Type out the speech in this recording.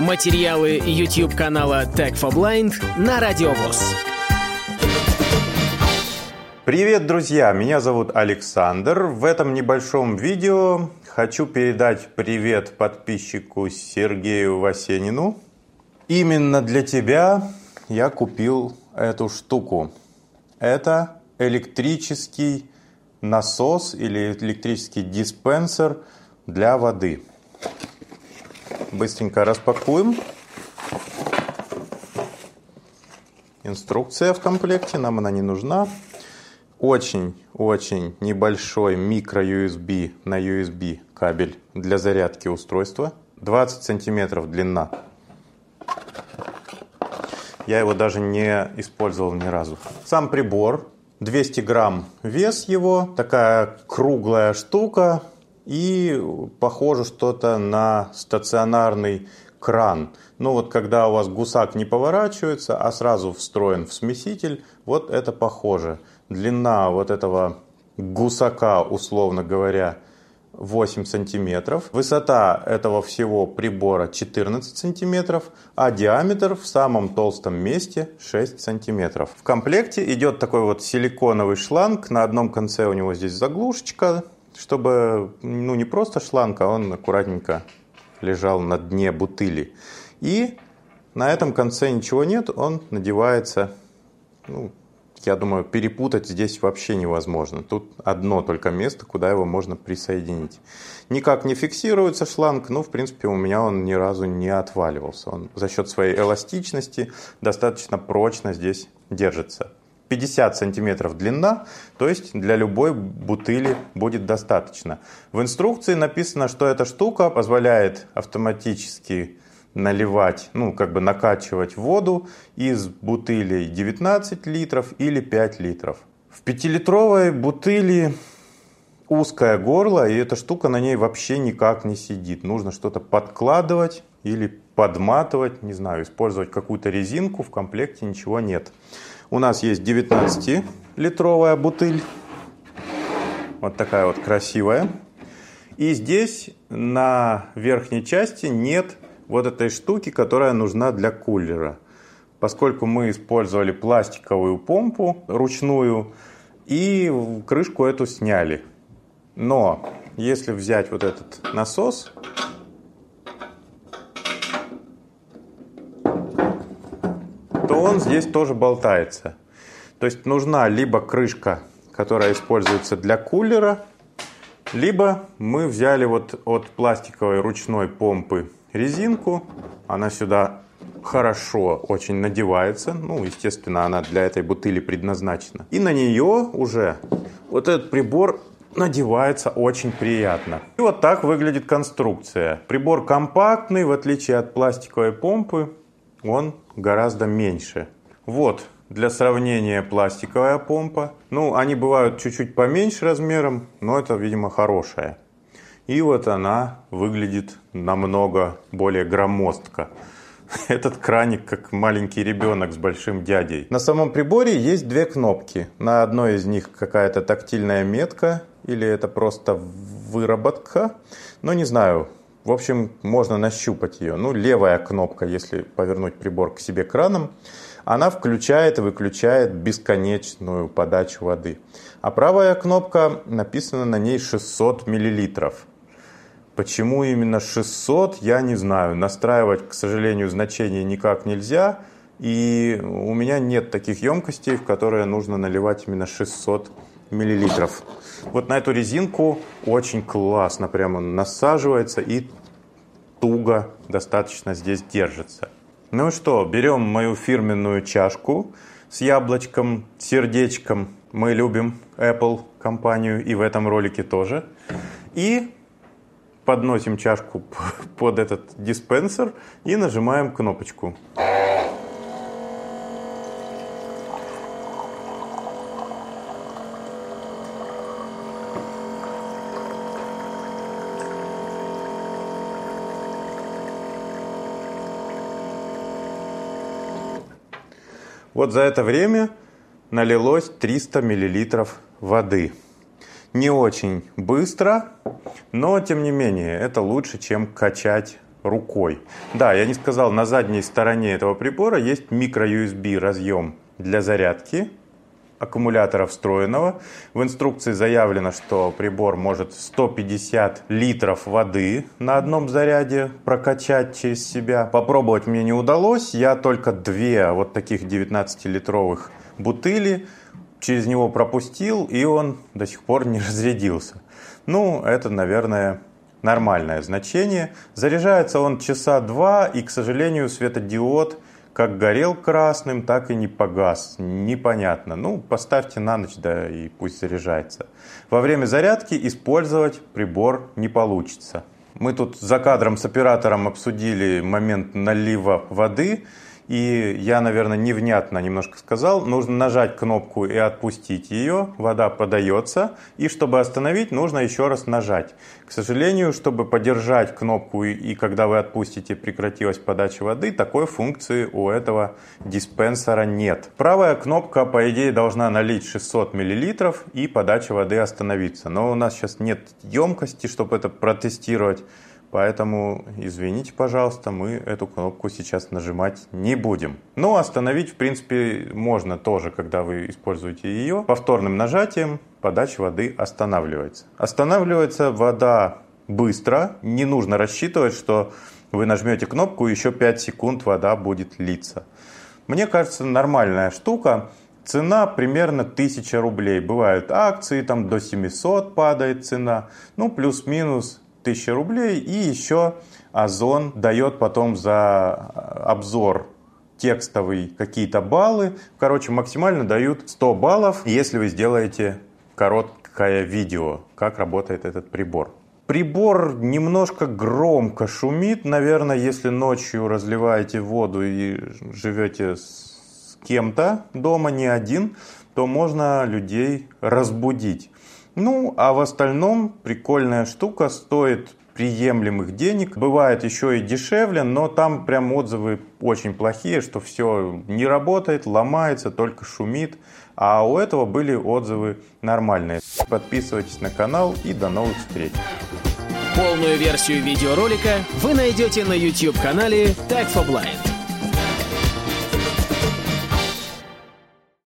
Материалы YouTube канала Tech for Blind на Радиовоз. Привет, друзья! Меня зовут Александр. В этом небольшом видео хочу передать привет подписчику Сергею Васенину. Именно для тебя я купил эту штуку. Это электрический насос или электрический диспенсер для воды. Быстренько распакуем. Инструкция в комплекте, нам она не нужна. Очень-очень небольшой микро-USB на USB кабель для зарядки устройства. 20 сантиметров длина. Я его даже не использовал ни разу. Сам прибор 200 грамм вес его, такая круглая штука и похоже что-то на стационарный кран. Ну вот когда у вас гусак не поворачивается, а сразу встроен в смеситель, вот это похоже. Длина вот этого гусака, условно говоря, 8 сантиметров. Высота этого всего прибора 14 сантиметров, а диаметр в самом толстом месте 6 сантиметров. В комплекте идет такой вот силиконовый шланг. На одном конце у него здесь заглушечка, чтобы ну, не просто шланг, а он аккуратненько лежал на дне бутыли. И на этом конце ничего нет, он надевается ну, я думаю, перепутать здесь вообще невозможно. Тут одно только место, куда его можно присоединить. Никак не фиксируется шланг, но, в принципе, у меня он ни разу не отваливался. Он за счет своей эластичности достаточно прочно здесь держится. 50 сантиметров длина, то есть для любой бутыли будет достаточно. В инструкции написано, что эта штука позволяет автоматически наливать, ну, как бы накачивать воду из бутылей 19 литров или 5 литров. В пятилитровой бутыли узкое горло, и эта штука на ней вообще никак не сидит. Нужно что-то подкладывать или подматывать, не знаю, использовать какую-то резинку, в комплекте ничего нет. У нас есть 19-литровая бутыль, вот такая вот красивая. И здесь на верхней части нет вот этой штуки, которая нужна для кулера. Поскольку мы использовали пластиковую помпу ручную и крышку эту сняли. Но если взять вот этот насос, то он здесь тоже болтается. То есть нужна либо крышка, которая используется для кулера, либо мы взяли вот от пластиковой ручной помпы резинку. Она сюда хорошо очень надевается. Ну, естественно, она для этой бутыли предназначена. И на нее уже вот этот прибор надевается очень приятно. И вот так выглядит конструкция. Прибор компактный, в отличие от пластиковой помпы, он гораздо меньше. Вот, для сравнения пластиковая помпа. Ну, они бывают чуть-чуть поменьше размером, но это, видимо, хорошая. И вот она выглядит намного более громоздко. Этот краник как маленький ребенок с большим дядей. На самом приборе есть две кнопки. На одной из них какая-то тактильная метка или это просто выработка. Но не знаю. В общем, можно нащупать ее. Ну, левая кнопка, если повернуть прибор к себе краном, она включает и выключает бесконечную подачу воды. А правая кнопка, написано на ней 600 миллилитров. Почему именно 600, я не знаю. Настраивать, к сожалению, значение никак нельзя. И у меня нет таких емкостей, в которые нужно наливать именно 600 миллилитров. Вот на эту резинку очень классно прямо насаживается и туго достаточно здесь держится. Ну что, берем мою фирменную чашку с яблочком, сердечком. Мы любим Apple компанию и в этом ролике тоже. И подносим чашку под этот диспенсер и нажимаем кнопочку. Вот за это время налилось 300 миллилитров воды не очень быстро, но тем не менее это лучше, чем качать рукой. Да, я не сказал, на задней стороне этого прибора есть микро-USB разъем для зарядки аккумулятора встроенного. В инструкции заявлено, что прибор может 150 литров воды на одном заряде прокачать через себя. Попробовать мне не удалось. Я только две вот таких 19-литровых бутыли через него пропустил, и он до сих пор не разрядился. Ну, это, наверное, нормальное значение. Заряжается он часа два, и, к сожалению, светодиод как горел красным, так и не погас. Непонятно. Ну, поставьте на ночь, да и пусть заряжается. Во время зарядки использовать прибор не получится. Мы тут за кадром с оператором обсудили момент налива воды. И я, наверное, невнятно немножко сказал. Нужно нажать кнопку и отпустить ее. Вода подается. И чтобы остановить, нужно еще раз нажать. К сожалению, чтобы подержать кнопку и когда вы отпустите, прекратилась подача воды, такой функции у этого диспенсера нет. Правая кнопка, по идее, должна налить 600 мл и подача воды остановиться. Но у нас сейчас нет емкости, чтобы это протестировать. Поэтому, извините, пожалуйста, мы эту кнопку сейчас нажимать не будем. Но остановить, в принципе, можно тоже, когда вы используете ее. Повторным нажатием подача воды останавливается. Останавливается вода быстро. Не нужно рассчитывать, что вы нажмете кнопку, и еще 5 секунд вода будет литься. Мне кажется, нормальная штука. Цена примерно 1000 рублей. Бывают акции, там до 700 падает цена. Ну, плюс-минус 1000 рублей. И еще Озон дает потом за обзор текстовый какие-то баллы. Короче, максимально дают 100 баллов, если вы сделаете короткое видео, как работает этот прибор. Прибор немножко громко шумит. Наверное, если ночью разливаете воду и живете с кем-то дома, не один, то можно людей разбудить. Ну, а в остальном прикольная штука, стоит приемлемых денег. Бывает еще и дешевле, но там прям отзывы очень плохие, что все не работает, ломается, только шумит. А у этого были отзывы нормальные. Подписывайтесь на канал и до новых встреч. Полную версию видеоролика вы найдете на YouTube-канале Tag for Blind.